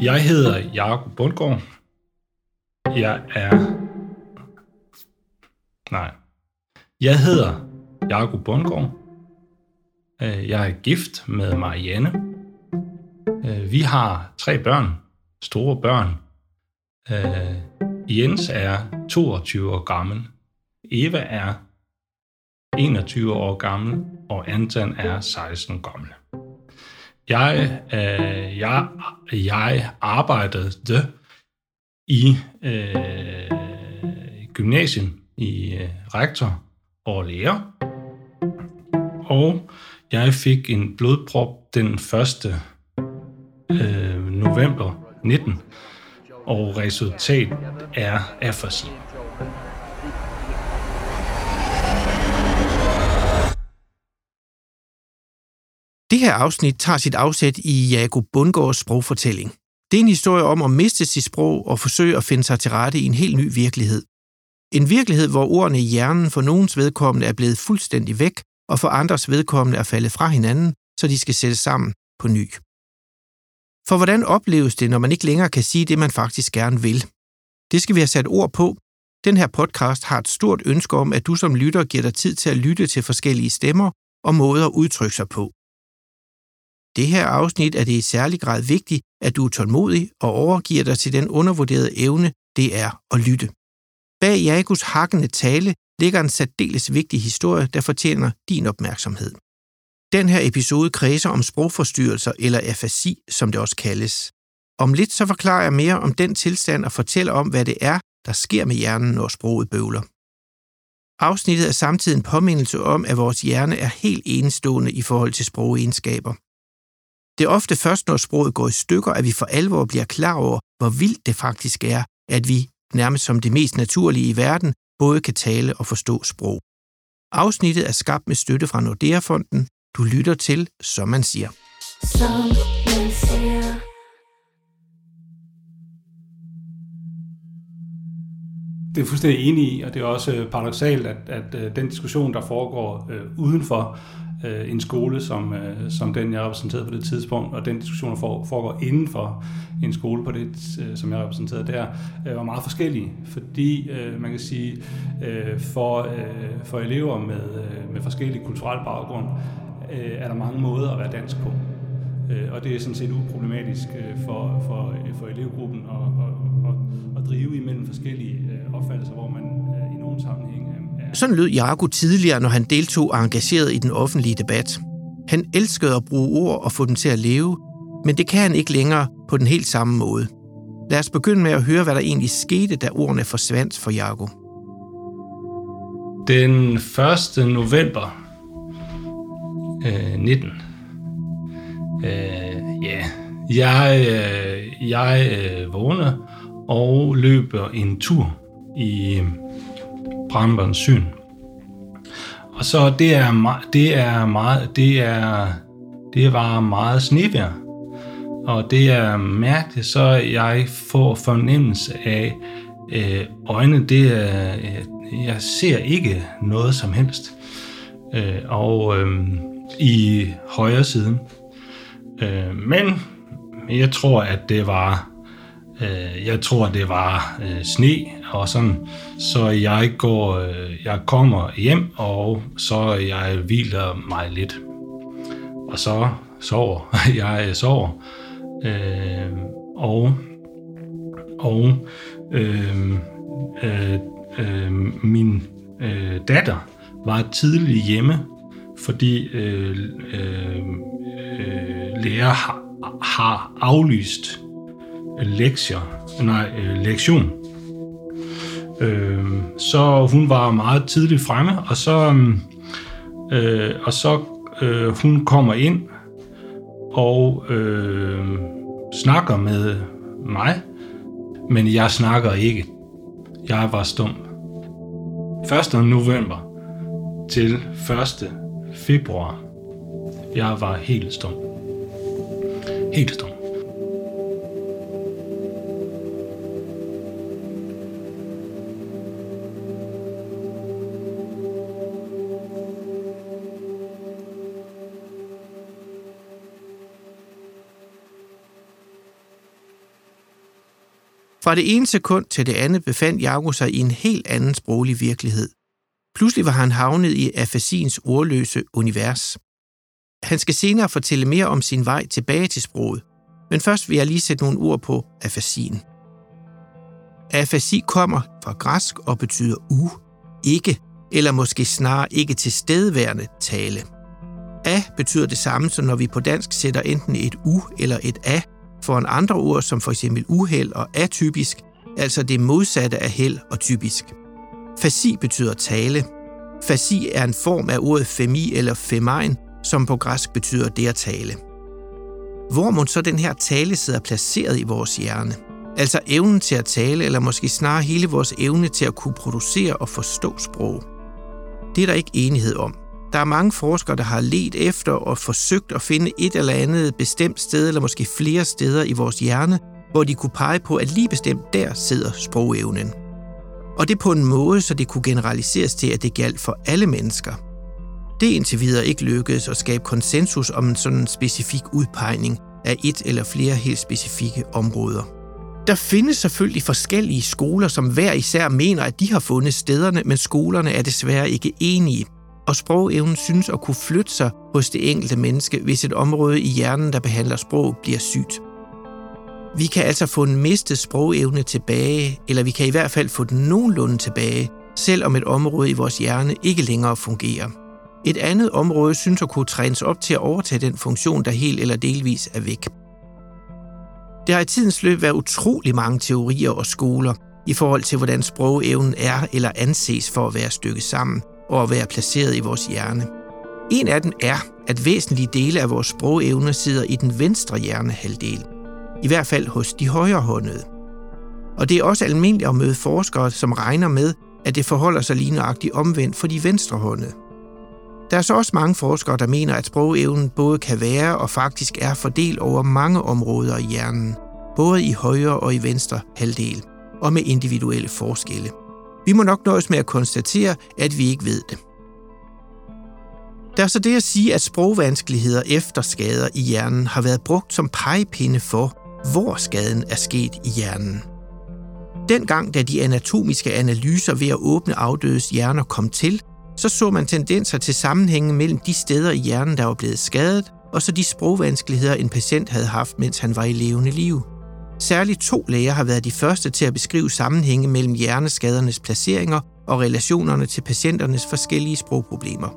Jeg hedder Jakob Bundgaard. Jeg er... Nej. Jeg hedder Jakob Bundgaard. Øh, jeg er gift med Marianne. Øh, vi har tre børn. Store børn. Øh, Jens er 22 år gammel. Eva er 21 år gammel. Og Anton er 16 år gammel. Jeg, øh, jeg, jeg arbejdede i øh, gymnasiet i øh, rektor og lærer. Og jeg fik en blodprop den 1. Øh, november 19, og resultatet er afasi. Det her afsnit tager sit afsæt i Jakob Bundgaards sprogfortælling. Det er en historie om at miste sit sprog og forsøge at finde sig til rette i en helt ny virkelighed. En virkelighed, hvor ordene i hjernen for nogens vedkommende er blevet fuldstændig væk, og for andres vedkommende er faldet fra hinanden, så de skal sættes sammen på ny. For hvordan opleves det, når man ikke længere kan sige det, man faktisk gerne vil? Det skal vi have sat ord på. Den her podcast har et stort ønske om, at du som lytter giver dig tid til at lytte til forskellige stemmer og måder at udtrykke sig på. Det her afsnit er det i særlig grad vigtigt, at du er tålmodig og overgiver dig til den undervurderede evne, det er at lytte. Bag Jakobs hakkende tale ligger en særdeles vigtig historie, der fortjener din opmærksomhed. Den her episode kredser om sprogforstyrrelser eller afasi, som det også kaldes. Om lidt så forklarer jeg mere om den tilstand og fortæller om, hvad det er, der sker med hjernen, når sproget bøvler. Afsnittet er samtidig en påmindelse om, at vores hjerne er helt enestående i forhold til sprogegenskaber. Det er ofte først, når sproget går i stykker, at vi for alvor bliver klar over, hvor vildt det faktisk er, at vi, nærmest som det mest naturlige i verden, både kan tale og forstå sprog. Afsnittet er skabt med støtte fra Nordea-fonden. Du lytter til, som man siger. Som man siger. Det er fuldstændig enig i, og det er også paradoxalt, at, at øh, den diskussion, der foregår øh, uden for øh, en skole, som, øh, som den, jeg repræsenterede på det tidspunkt, og den diskussion, der foregår inden for en skole, på det, øh, som jeg repræsenterede der, øh, var meget forskellige. Fordi, øh, man kan sige, øh, for, øh, for elever med, øh, med forskellige kulturelle baggrund, øh, er der mange måder at være dansk på. Øh, og det er sådan set uproblematisk øh, for, for, øh, for elevgruppen at, at, at, at drive imellem forskellige øh, opfattelser, hvor man øh, i nogle sammenhænge sådan lød Jarko tidligere, når han deltog og engageret i den offentlige debat. Han elskede at bruge ord og få dem til at leve, men det kan han ikke længere på den helt samme måde. Lad os begynde med at høre, hvad der egentlig skete, da ordene forsvandt for Jago. Den 1. november øh, 19. Øh, ja, jeg, øh, jeg øh, vågner og løber en tur i Brandbergens Syn. Og så det er, det er meget, det er, det var meget snevejr. Og det er mærkeligt, så jeg får fornemmelse af øh, øjnene, det er, øh, jeg ser ikke noget som helst. Øh, og øh, i højre side. Øh, men jeg tror, at det var øh, jeg tror, det var øh, sne og sådan, så jeg går, øh, jeg kommer hjem, og så jeg hviler mig lidt. Og så sover jeg øh, sover. Øh, og og øh, øh, øh, min øh, datter var tidligt hjemme, fordi øh, øh, øh, lærer har, har aflyst lektier, nej, øh, lektion. Øh, så hun var meget tidligt fremme, og så, øh, og så øh, hun kommer ind og øh, snakker med mig, men jeg snakker ikke. Jeg var stum. 1. november til 1. februar. Jeg var helt stum. Helt stum. Fra det ene sekund til det andet befandt Jago sig i en helt anden sproglig virkelighed. Pludselig var han havnet i afasiens ordløse univers. Han skal senere fortælle mere om sin vej tilbage til sproget, men først vil jeg lige sætte nogle ord på afasien. Afasi kommer fra græsk og betyder u, ikke, eller måske snarere ikke tilstedeværende tale. A betyder det samme, som når vi på dansk sætter enten et u eller et a foran andre ord, som for eksempel uheld og atypisk, altså det modsatte af held og typisk. Fasi betyder tale. Fasi er en form af ordet femi eller femein, som på græsk betyder det at tale. Hvor må så den her tale sidder placeret i vores hjerne? Altså evnen til at tale, eller måske snarere hele vores evne til at kunne producere og forstå sprog. Det er der ikke enighed om. Der er mange forskere, der har let efter og forsøgt at finde et eller andet bestemt sted, eller måske flere steder i vores hjerne, hvor de kunne pege på, at lige bestemt der sidder sprogevnen. Og det på en måde, så det kunne generaliseres til, at det galt for alle mennesker. Det er indtil videre ikke lykkedes at skabe konsensus om en sådan specifik udpegning af et eller flere helt specifikke områder. Der findes selvfølgelig forskellige skoler, som hver især mener, at de har fundet stederne, men skolerne er desværre ikke enige. Og sprogevnen synes at kunne flytte sig hos det enkelte menneske, hvis et område i hjernen, der behandler sprog, bliver sygt. Vi kan altså få en mistet sprogevne tilbage, eller vi kan i hvert fald få den nogenlunde tilbage, selvom et område i vores hjerne ikke længere fungerer. Et andet område synes at kunne trænes op til at overtage den funktion, der helt eller delvis er væk. Der har i tidens løb været utrolig mange teorier og skoler i forhold til, hvordan sprogevnen er eller anses for at være stykket sammen og at være placeret i vores hjerne. En af dem er, at væsentlige dele af vores sprogevne sidder i den venstre hjernehalvdel. I hvert fald hos de højrehåndede. Og det er også almindeligt at møde forskere, som regner med, at det forholder sig lige nøjagtigt omvendt for de venstrehåndede. Der er så også mange forskere, der mener, at sprogevnen både kan være og faktisk er fordelt over mange områder i hjernen, både i højre og i venstre halvdel, og med individuelle forskelle. Vi må nok nøjes med at konstatere, at vi ikke ved det. Der er så det at sige, at sprogvanskeligheder efter skader i hjernen har været brugt som pegepinde for, hvor skaden er sket i hjernen. Dengang, da de anatomiske analyser ved at åbne afdødes hjerner kom til, så så man tendenser til sammenhænge mellem de steder i hjernen, der var blevet skadet, og så de sprogvanskeligheder, en patient havde haft, mens han var i levende liv. Særligt to læger har været de første til at beskrive sammenhænge mellem hjerneskadernes placeringer og relationerne til patienternes forskellige sprogproblemer.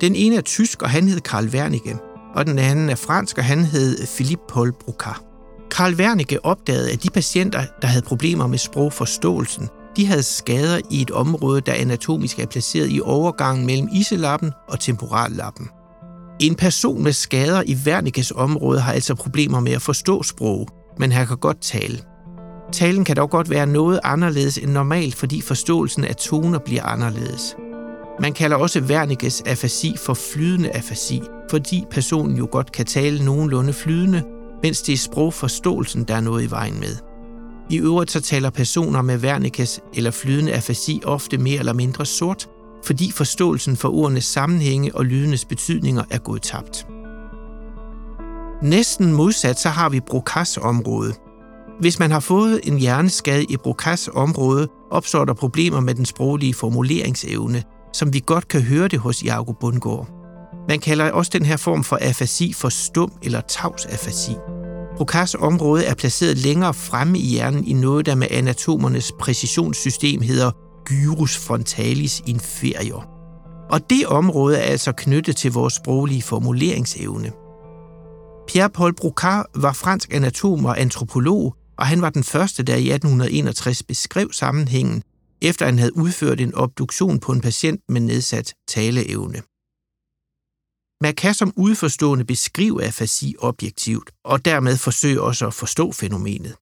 Den ene er tysk, og han hed Karl Wernicke, og den anden er fransk, og han hed Philippe Paul Brocard. Karl Wernicke opdagede, at de patienter, der havde problemer med sprogforståelsen, de havde skader i et område, der anatomisk er placeret i overgangen mellem iselappen og temporallappen. En person med skader i Wernickes område har altså problemer med at forstå sprog, men han kan godt tale. Talen kan dog godt være noget anderledes end normalt, fordi forståelsen af toner bliver anderledes. Man kalder også Wernickes afasi for flydende afasi, fordi personen jo godt kan tale nogenlunde flydende, mens det er sprogforståelsen, der er noget i vejen med. I øvrigt så taler personer med Wernickes eller flydende afasi ofte mere eller mindre sort, fordi forståelsen for ordenes sammenhænge og lydenes betydninger er gået tabt. Næsten modsat så har vi Broca's område. Hvis man har fået en hjerneskade i Broca's område, opstår der problemer med den sproglige formuleringsevne, som vi godt kan høre det hos Jacob Bundgaard. Man kalder også den her form for afasi for stum eller tavs afasi. Broca's område er placeret længere fremme i hjernen i noget, der med anatomernes præcisionssystem hedder gyrus frontalis inferior. Og det område er altså knyttet til vores sproglige formuleringsevne. Pierre-Paul Brocard var fransk anatom og antropolog, og han var den første, der i 1861 beskrev sammenhængen, efter han havde udført en obduktion på en patient med nedsat taleevne. Man kan som udforstående beskrive afasi objektivt, og dermed forsøge også at forstå fænomenet.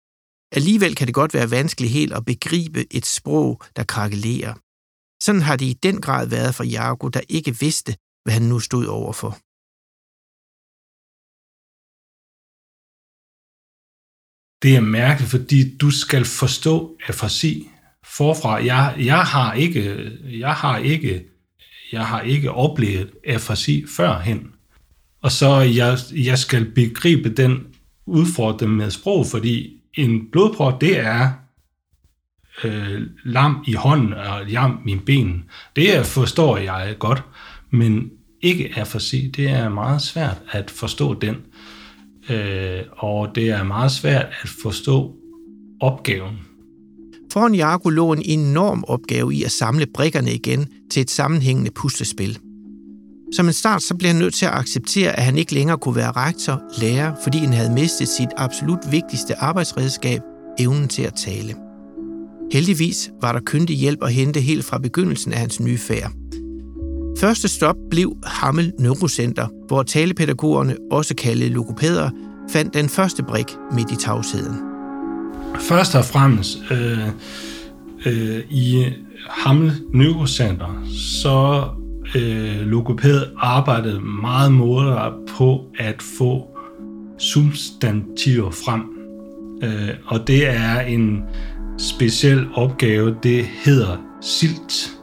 Alligevel kan det godt være vanskeligt helt at begribe et sprog, der krakelerer. Sådan har det i den grad været for Jago, der ikke vidste, hvad han nu stod overfor. Det er mærkeligt, fordi du skal forstå afasi forfra. Jeg, jeg har ikke, jeg har ikke, jeg har ikke oplevet afasi førhen. Og så jeg, jeg skal begribe den udfordring med sprog, fordi en blodprøve, det er øh, lam i hånden og lam i ben. Det forstår jeg godt, men ikke afasi, det er meget svært at forstå den. Øh, og det er meget svært at forstå opgaven. Foran Jago lå en enorm opgave i at samle brikkerne igen til et sammenhængende puslespil. Som en start så blev han nødt til at acceptere, at han ikke længere kunne være rektor, lærer, fordi han havde mistet sit absolut vigtigste arbejdsredskab, evnen til at tale. Heldigvis var der kyndig hjælp at hente helt fra begyndelsen af hans nye færd. Første stop blev Hammel Neurocenter, hvor talepædagogerne, også kaldet logopæder, fandt den første brik midt i tavsheden. Først og fremmest øh, øh, i Hammel Neurocenter, så øh, logopæd arbejdede meget målrettet på at få substantiver frem. Øh, og det er en speciel opgave, det hedder silt.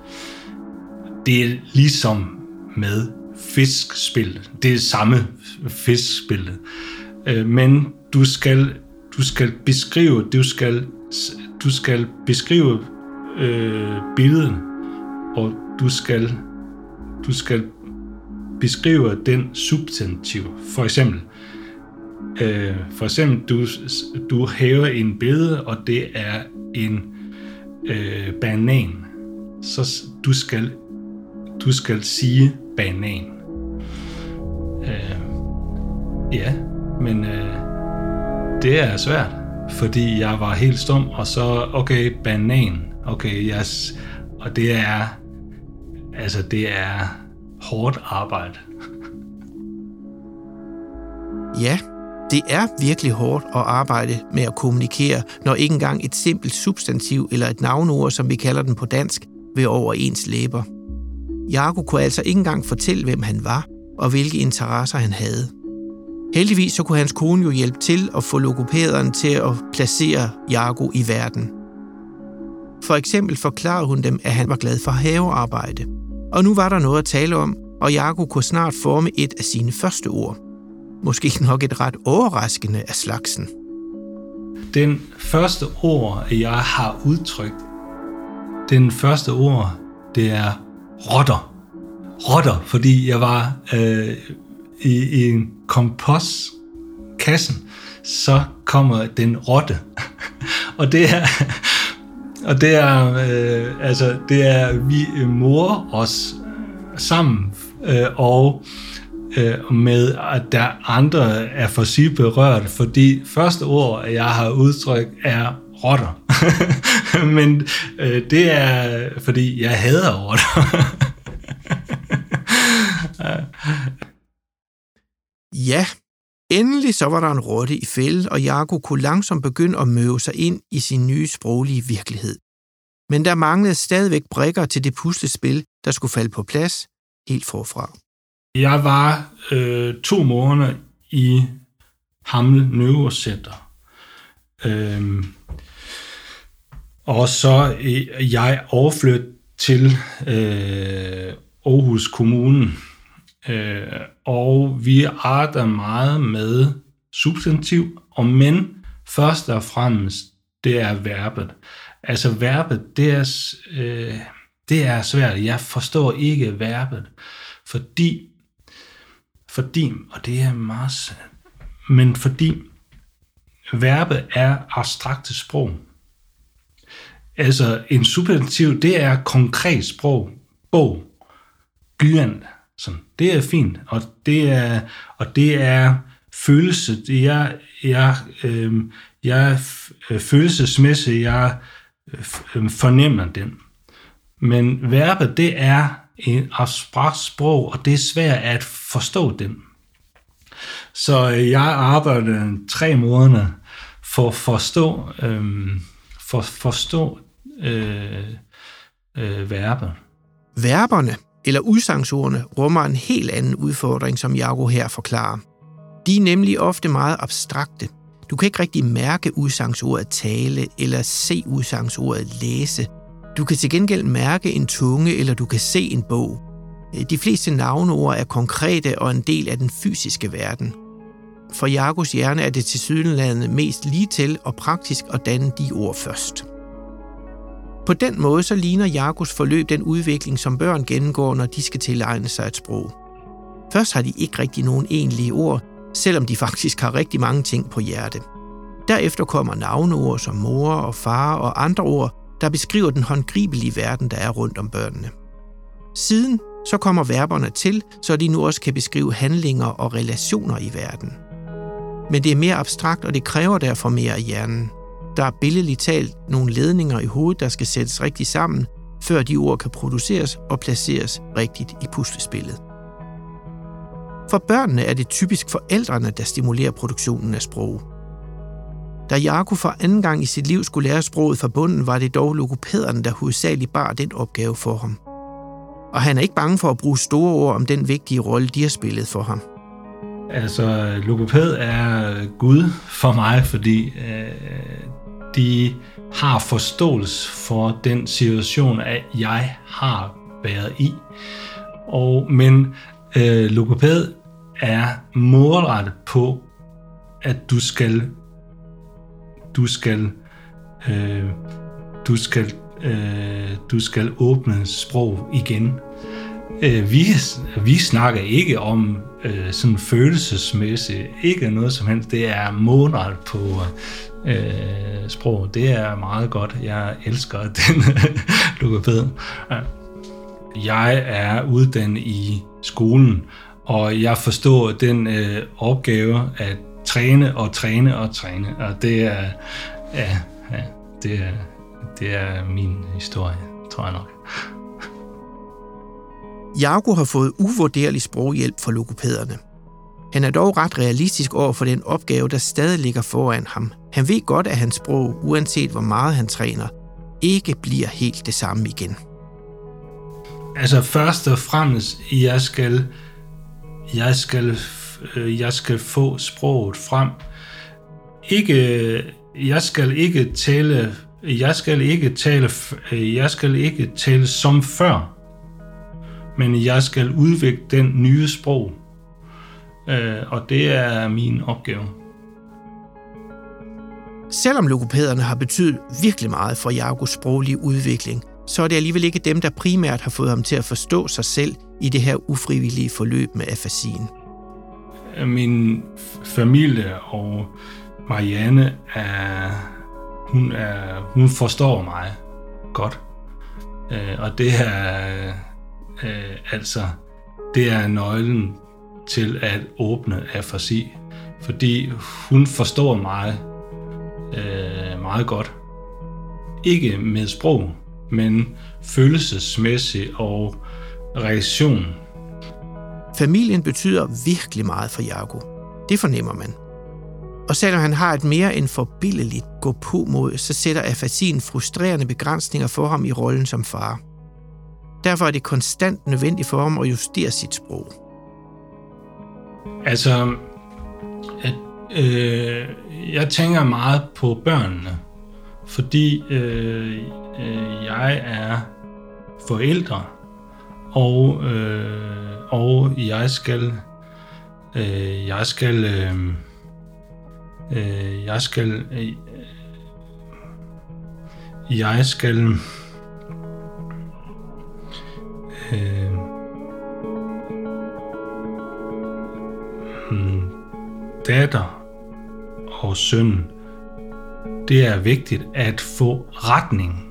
Det er ligesom med fiskspil. Det er samme fiskspil. Øh, men du skal, du skal beskrive, du skal, du skal beskrive øh, billedet, og du skal, du skal beskrive den substantiv. For eksempel, øh, for eksempel du, du hæver en billede, og det er en øh, banan. Så du skal, du skal sige banan. Øh, ja, men øh, det er svært, fordi jeg var helt stum, og så, okay, banan, okay, yes, og det er, altså det er hårdt arbejde. Ja, det er virkelig hårdt at arbejde med at kommunikere, når ikke engang et simpelt substantiv eller et navnord, som vi kalder den på dansk, vil over ens læber. Jago kunne altså ikke engang fortælle, hvem han var og hvilke interesser han havde. Heldigvis så kunne hans kone jo hjælpe til at få logopæderen til at placere Jago i verden. For eksempel forklarede hun dem, at han var glad for havearbejde. Og nu var der noget at tale om, og Jago kunne snart forme et af sine første ord. Måske nok et ret overraskende af slagsen. Den første ord, jeg har udtrykt, den første ord, det er rotter. Rotter, fordi jeg var øh, i, i en kompostkassen, så kommer den rotte. og det er, og det er, øh, altså, det er, vi øh, mor os sammen, øh, og øh, med, at der andre er for sig berørt, fordi første ord, jeg har udtrykt, er rotter. Men øh, det er, fordi jeg hader rotter. Ja, endelig så var der en rotte i fælde, og Jago kunne langsomt begynde at møve sig ind i sin nye sproglige virkelighed. Men der manglede stadigvæk brikker til det puslespil, der skulle falde på plads helt forfra. Jeg var øh, to måneder i Hamle Neurocenter. Øhm, og så øh, jeg overflyttet til øh, Aarhus Kommune. Øh, og vi arbejder meget med substantiv, og men først og fremmest, det er verbet. Altså verbet, det er, øh, det er svært. Jeg forstår ikke verbet, fordi fordi, og det er meget men fordi verbet er abstrakte sprog. Altså en substantiv, det er konkret sprog, bog, Gyan. sådan. det er fint, og det er, og det er følelse, det er, jeg, øh, jeg øh, følelsesmæssigt, jeg øh, fornemmer den. Men verbet, det er en abstrakt sprog, og det er svært at forstå den. Så øh, jeg arbejdede tre måneder for at forstå, øh, for forstå øh, øh, verber. Verberne, eller udsangsordene, rummer en helt anden udfordring, som Jago her forklarer. De er nemlig ofte meget abstrakte. Du kan ikke rigtig mærke udsangsordet tale eller se udsangsordet læse, du kan til gengæld mærke en tunge, eller du kan se en bog. De fleste navneord er konkrete og en del af den fysiske verden. For Jagos hjerne er det til sydenlandet mest lige til og praktisk at danne de ord først. På den måde så ligner Jakobs forløb den udvikling, som børn gennemgår, når de skal tilegne sig et sprog. Først har de ikke rigtig nogen egentlige ord, selvom de faktisk har rigtig mange ting på hjerte. Derefter kommer navneord som mor og far og andre ord, der beskriver den håndgribelige verden, der er rundt om børnene. Siden så kommer verberne til, så de nu også kan beskrive handlinger og relationer i verden. Men det er mere abstrakt, og det kræver derfor mere af hjernen. Der er billedligt talt nogle ledninger i hovedet, der skal sættes rigtigt sammen, før de ord kan produceres og placeres rigtigt i puslespillet. For børnene er det typisk forældrene, der stimulerer produktionen af sprog. Da Jakob for anden gang i sit liv skulle lære sproget fra bunden, var det dog logopæderne, der hovedsageligt bar den opgave for ham. Og han er ikke bange for at bruge store ord om den vigtige rolle, de har spillet for ham. Altså, logopæd er Gud for mig, fordi øh, de har forståelse for den situation, at jeg har været i. Og, men øh, logopæd er målrettet på, at du skal du skal øh, du skal øh, du skal åbne sprog igen. Øh, vi, vi snakker ikke om øh, sådan følelsesmæssigt, ikke noget som helst. Det er målrettet på øh, sprog. Det er meget godt. Jeg elsker den logoped. Jeg er uddannet i skolen, og jeg forstår den øh, opgave at træne og træne og træne. Og det er, ja, ja det er, det er min historie, tror jeg nok. Jago har fået uvurderlig sproghjælp fra logopæderne. Han er dog ret realistisk over for den opgave, der stadig ligger foran ham. Han ved godt, at hans sprog, uanset hvor meget han træner, ikke bliver helt det samme igen. Altså først og fremmest, jeg skal, jeg skal, øh, jeg skal få sproget frem. Ikke, jeg skal ikke tale, jeg skal ikke tale, øh, jeg skal ikke tale som før men jeg skal udvikle den nye sprog. Øh, og det er min opgave. Selvom logopæderne har betydet virkelig meget for Jagos sproglige udvikling, så er det alligevel ikke dem, der primært har fået ham til at forstå sig selv i det her ufrivillige forløb med afasien. Min familie og Marianne er, hun, er, hun forstår mig godt. Øh, og det er, Øh, altså, det er nøglen til at åbne afasi, fordi hun forstår mig øh, meget godt. Ikke med sprog, men følelsesmæssigt og reaktion. Familien betyder virkelig meget for Jago. Det fornemmer man. Og selvom han har et mere end forbilledeligt gå på mod, så sætter afasien frustrerende begrænsninger for ham i rollen som far. Derfor er det konstant nødvendigt for ham at justere sit sprog. Altså, at, øh, jeg tænker meget på børnene, fordi øh, øh, jeg er forældre, og, øh, og jeg skal øh, jeg skal øh, øh, jeg skal øh, jeg skal øh, datter og søn, det er vigtigt at få retning.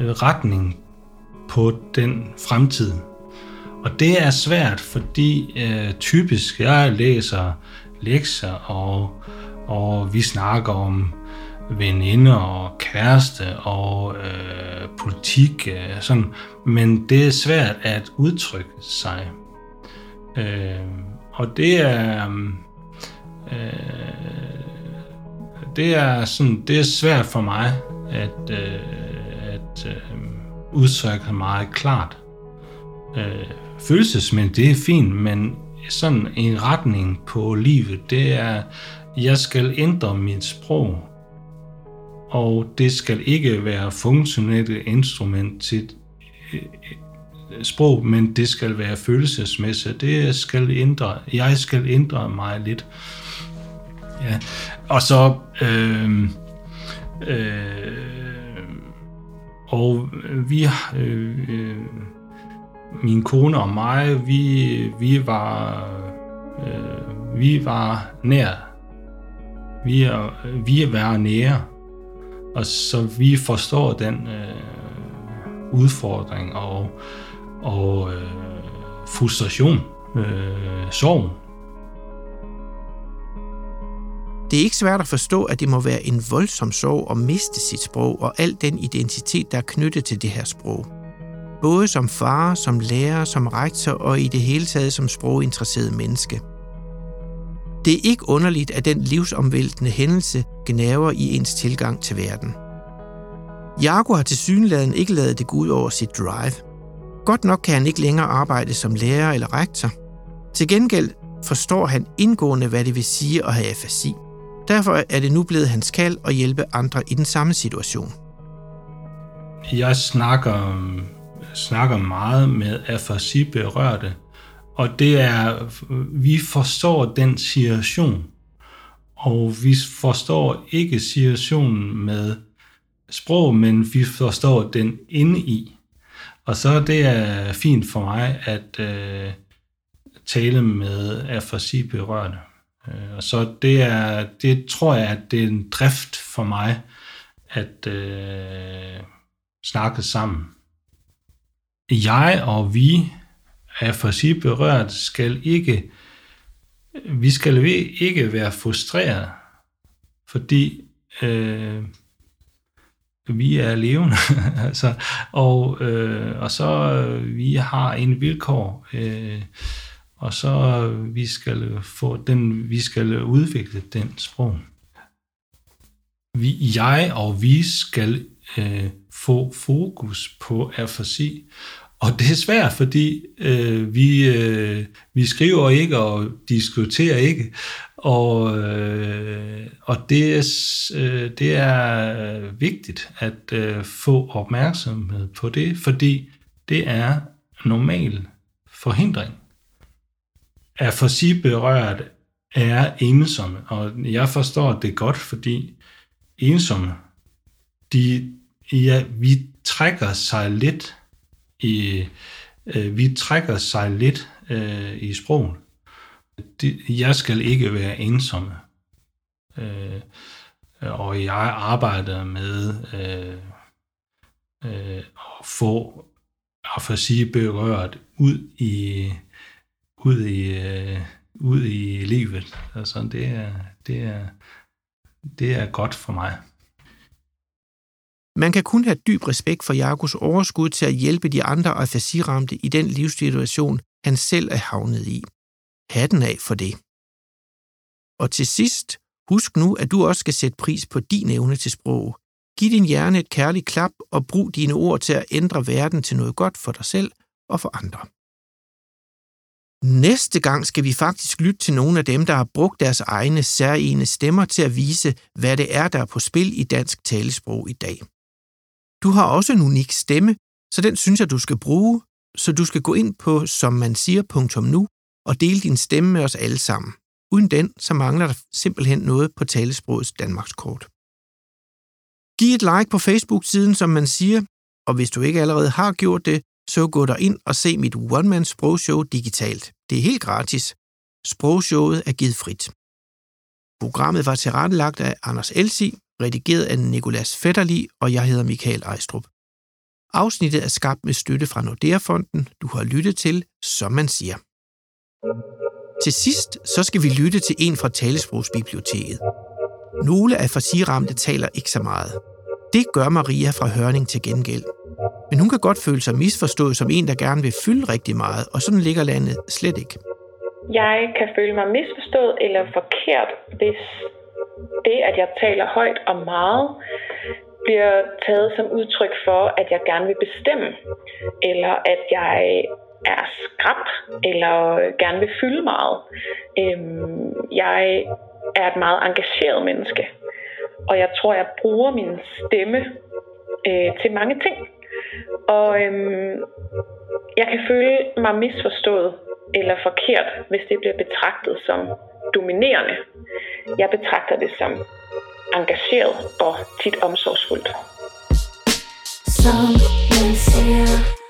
Øh, retning på den fremtid. Og det er svært, fordi øh, typisk jeg læser lektier, og, og vi snakker om veninder og kæreste og øh, politik, øh, sådan. men det er svært at udtrykke sig. Øh, og det er øh, Øh, det er sådan det er svært for mig at øh, at øh, udtrykke meget klart. Øh, følelsesmænd, det er fint, men sådan en retning på livet, det er, jeg skal ændre mit sprog og det skal ikke være funktionelt instrument til øh, sprog, men det skal være følelsesmæssigt. Det skal ændre, jeg skal ændre mig lidt. Ja. Og så øh, øh, og vi, øh, øh, min kone og mig, vi, vi var, øh, vi var nær. Vi er, vi er være nære. Og så vi forstår den øh, udfordring og, og øh, frustration, øh, sorg, det er ikke svært at forstå, at det må være en voldsom sorg at miste sit sprog og al den identitet, der er knyttet til det her sprog. Både som far, som lærer, som rektor og i det hele taget som sproginteresseret menneske. Det er ikke underligt, at den livsomvæltende hændelse gnaver i ens tilgang til verden. Jago har til synligheden ikke lavet det gå ud over sit drive. Godt nok kan han ikke længere arbejde som lærer eller rektor. Til gengæld forstår han indgående, hvad det vil sige at have afasi. Derfor er det nu blevet hans kald at hjælpe andre i den samme situation. Jeg snakker, snakker meget med afasi berørte, og det er, vi forstår den situation, og vi forstår ikke situationen med sprog, men vi forstår den inde i. Og så det er fint for mig at øh, tale med afasi berørte. Øh, og så det er, det tror jeg, at det er en drift for mig, at øh, snakke sammen. Jeg og vi er for sig berørt, skal ikke, vi skal ikke være frustreret, fordi øh, vi er levende, altså, og, øh, og så øh, vi har en vilkår, øh, og så øh, vi skal øh, få den, vi skal øh, udvikle den sprog. Vi, jeg og vi skal øh, få fokus på afasi, og det er svært, fordi øh, vi, øh, vi skriver ikke og diskuterer ikke, og, øh, og det, er, øh, det er vigtigt at øh, få opmærksomhed på det, fordi det er normal forhindring er for sig berørt, er ensomme. Og jeg forstår det godt, fordi ensomme, de, ja, vi trækker sig lidt i, øh, vi trækker sig lidt øh, i sproget. De, jeg skal ikke være ensomme. Øh, og jeg arbejder med øh, øh, at få afasi berørt ud i ud i, øh, ud i livet. Altså, det er, det er, det er godt for mig. Man kan kun have dyb respekt for Jakobs overskud til at hjælpe de andre afasiramte i den livssituation, han selv er havnet i. Hatten af for det. Og til sidst, husk nu, at du også skal sætte pris på din evne til sprog. Giv din hjerne et kærligt klap og brug dine ord til at ændre verden til noget godt for dig selv og for andre. Næste gang skal vi faktisk lytte til nogle af dem, der har brugt deres egne særlige stemmer til at vise, hvad det er, der er på spil i dansk talesprog i dag. Du har også en unik stemme, så den synes jeg, du skal bruge, så du skal gå ind på som man og dele din stemme med os alle sammen. Uden den, så mangler der simpelthen noget på talesprogets Danmarkskort. Giv et like på Facebook-siden, som man siger, og hvis du ikke allerede har gjort det, så gå der ind og se mit one-man sprogshow digitalt. Det er helt gratis. Sprogshowet er givet frit. Programmet var tilrettelagt af Anders Elsi, redigeret af Nikolas Fetterli, og jeg hedder Michael Ejstrup. Afsnittet er skabt med støtte fra Nordea-fonden. Du har lyttet til, som man siger. Til sidst så skal vi lytte til en fra Talesprogsbiblioteket. Nogle af farsiramte taler ikke så meget. Det gør Maria fra Hørning til gengæld. Men hun kan godt føle sig misforstået som en, der gerne vil fylde rigtig meget, og sådan ligger landet slet ikke. Jeg kan føle mig misforstået eller forkert, hvis det, at jeg taler højt og meget, bliver taget som udtryk for, at jeg gerne vil bestemme, eller at jeg er skrab, eller gerne vil fylde meget. Øhm, jeg er et meget engageret menneske, og jeg tror, jeg bruger min stemme øh, til mange ting. Og øhm, jeg kan føle mig misforstået eller forkert, hvis det bliver betragtet som dominerende. Jeg betragter det som engageret og tit omsorgsfuldt. som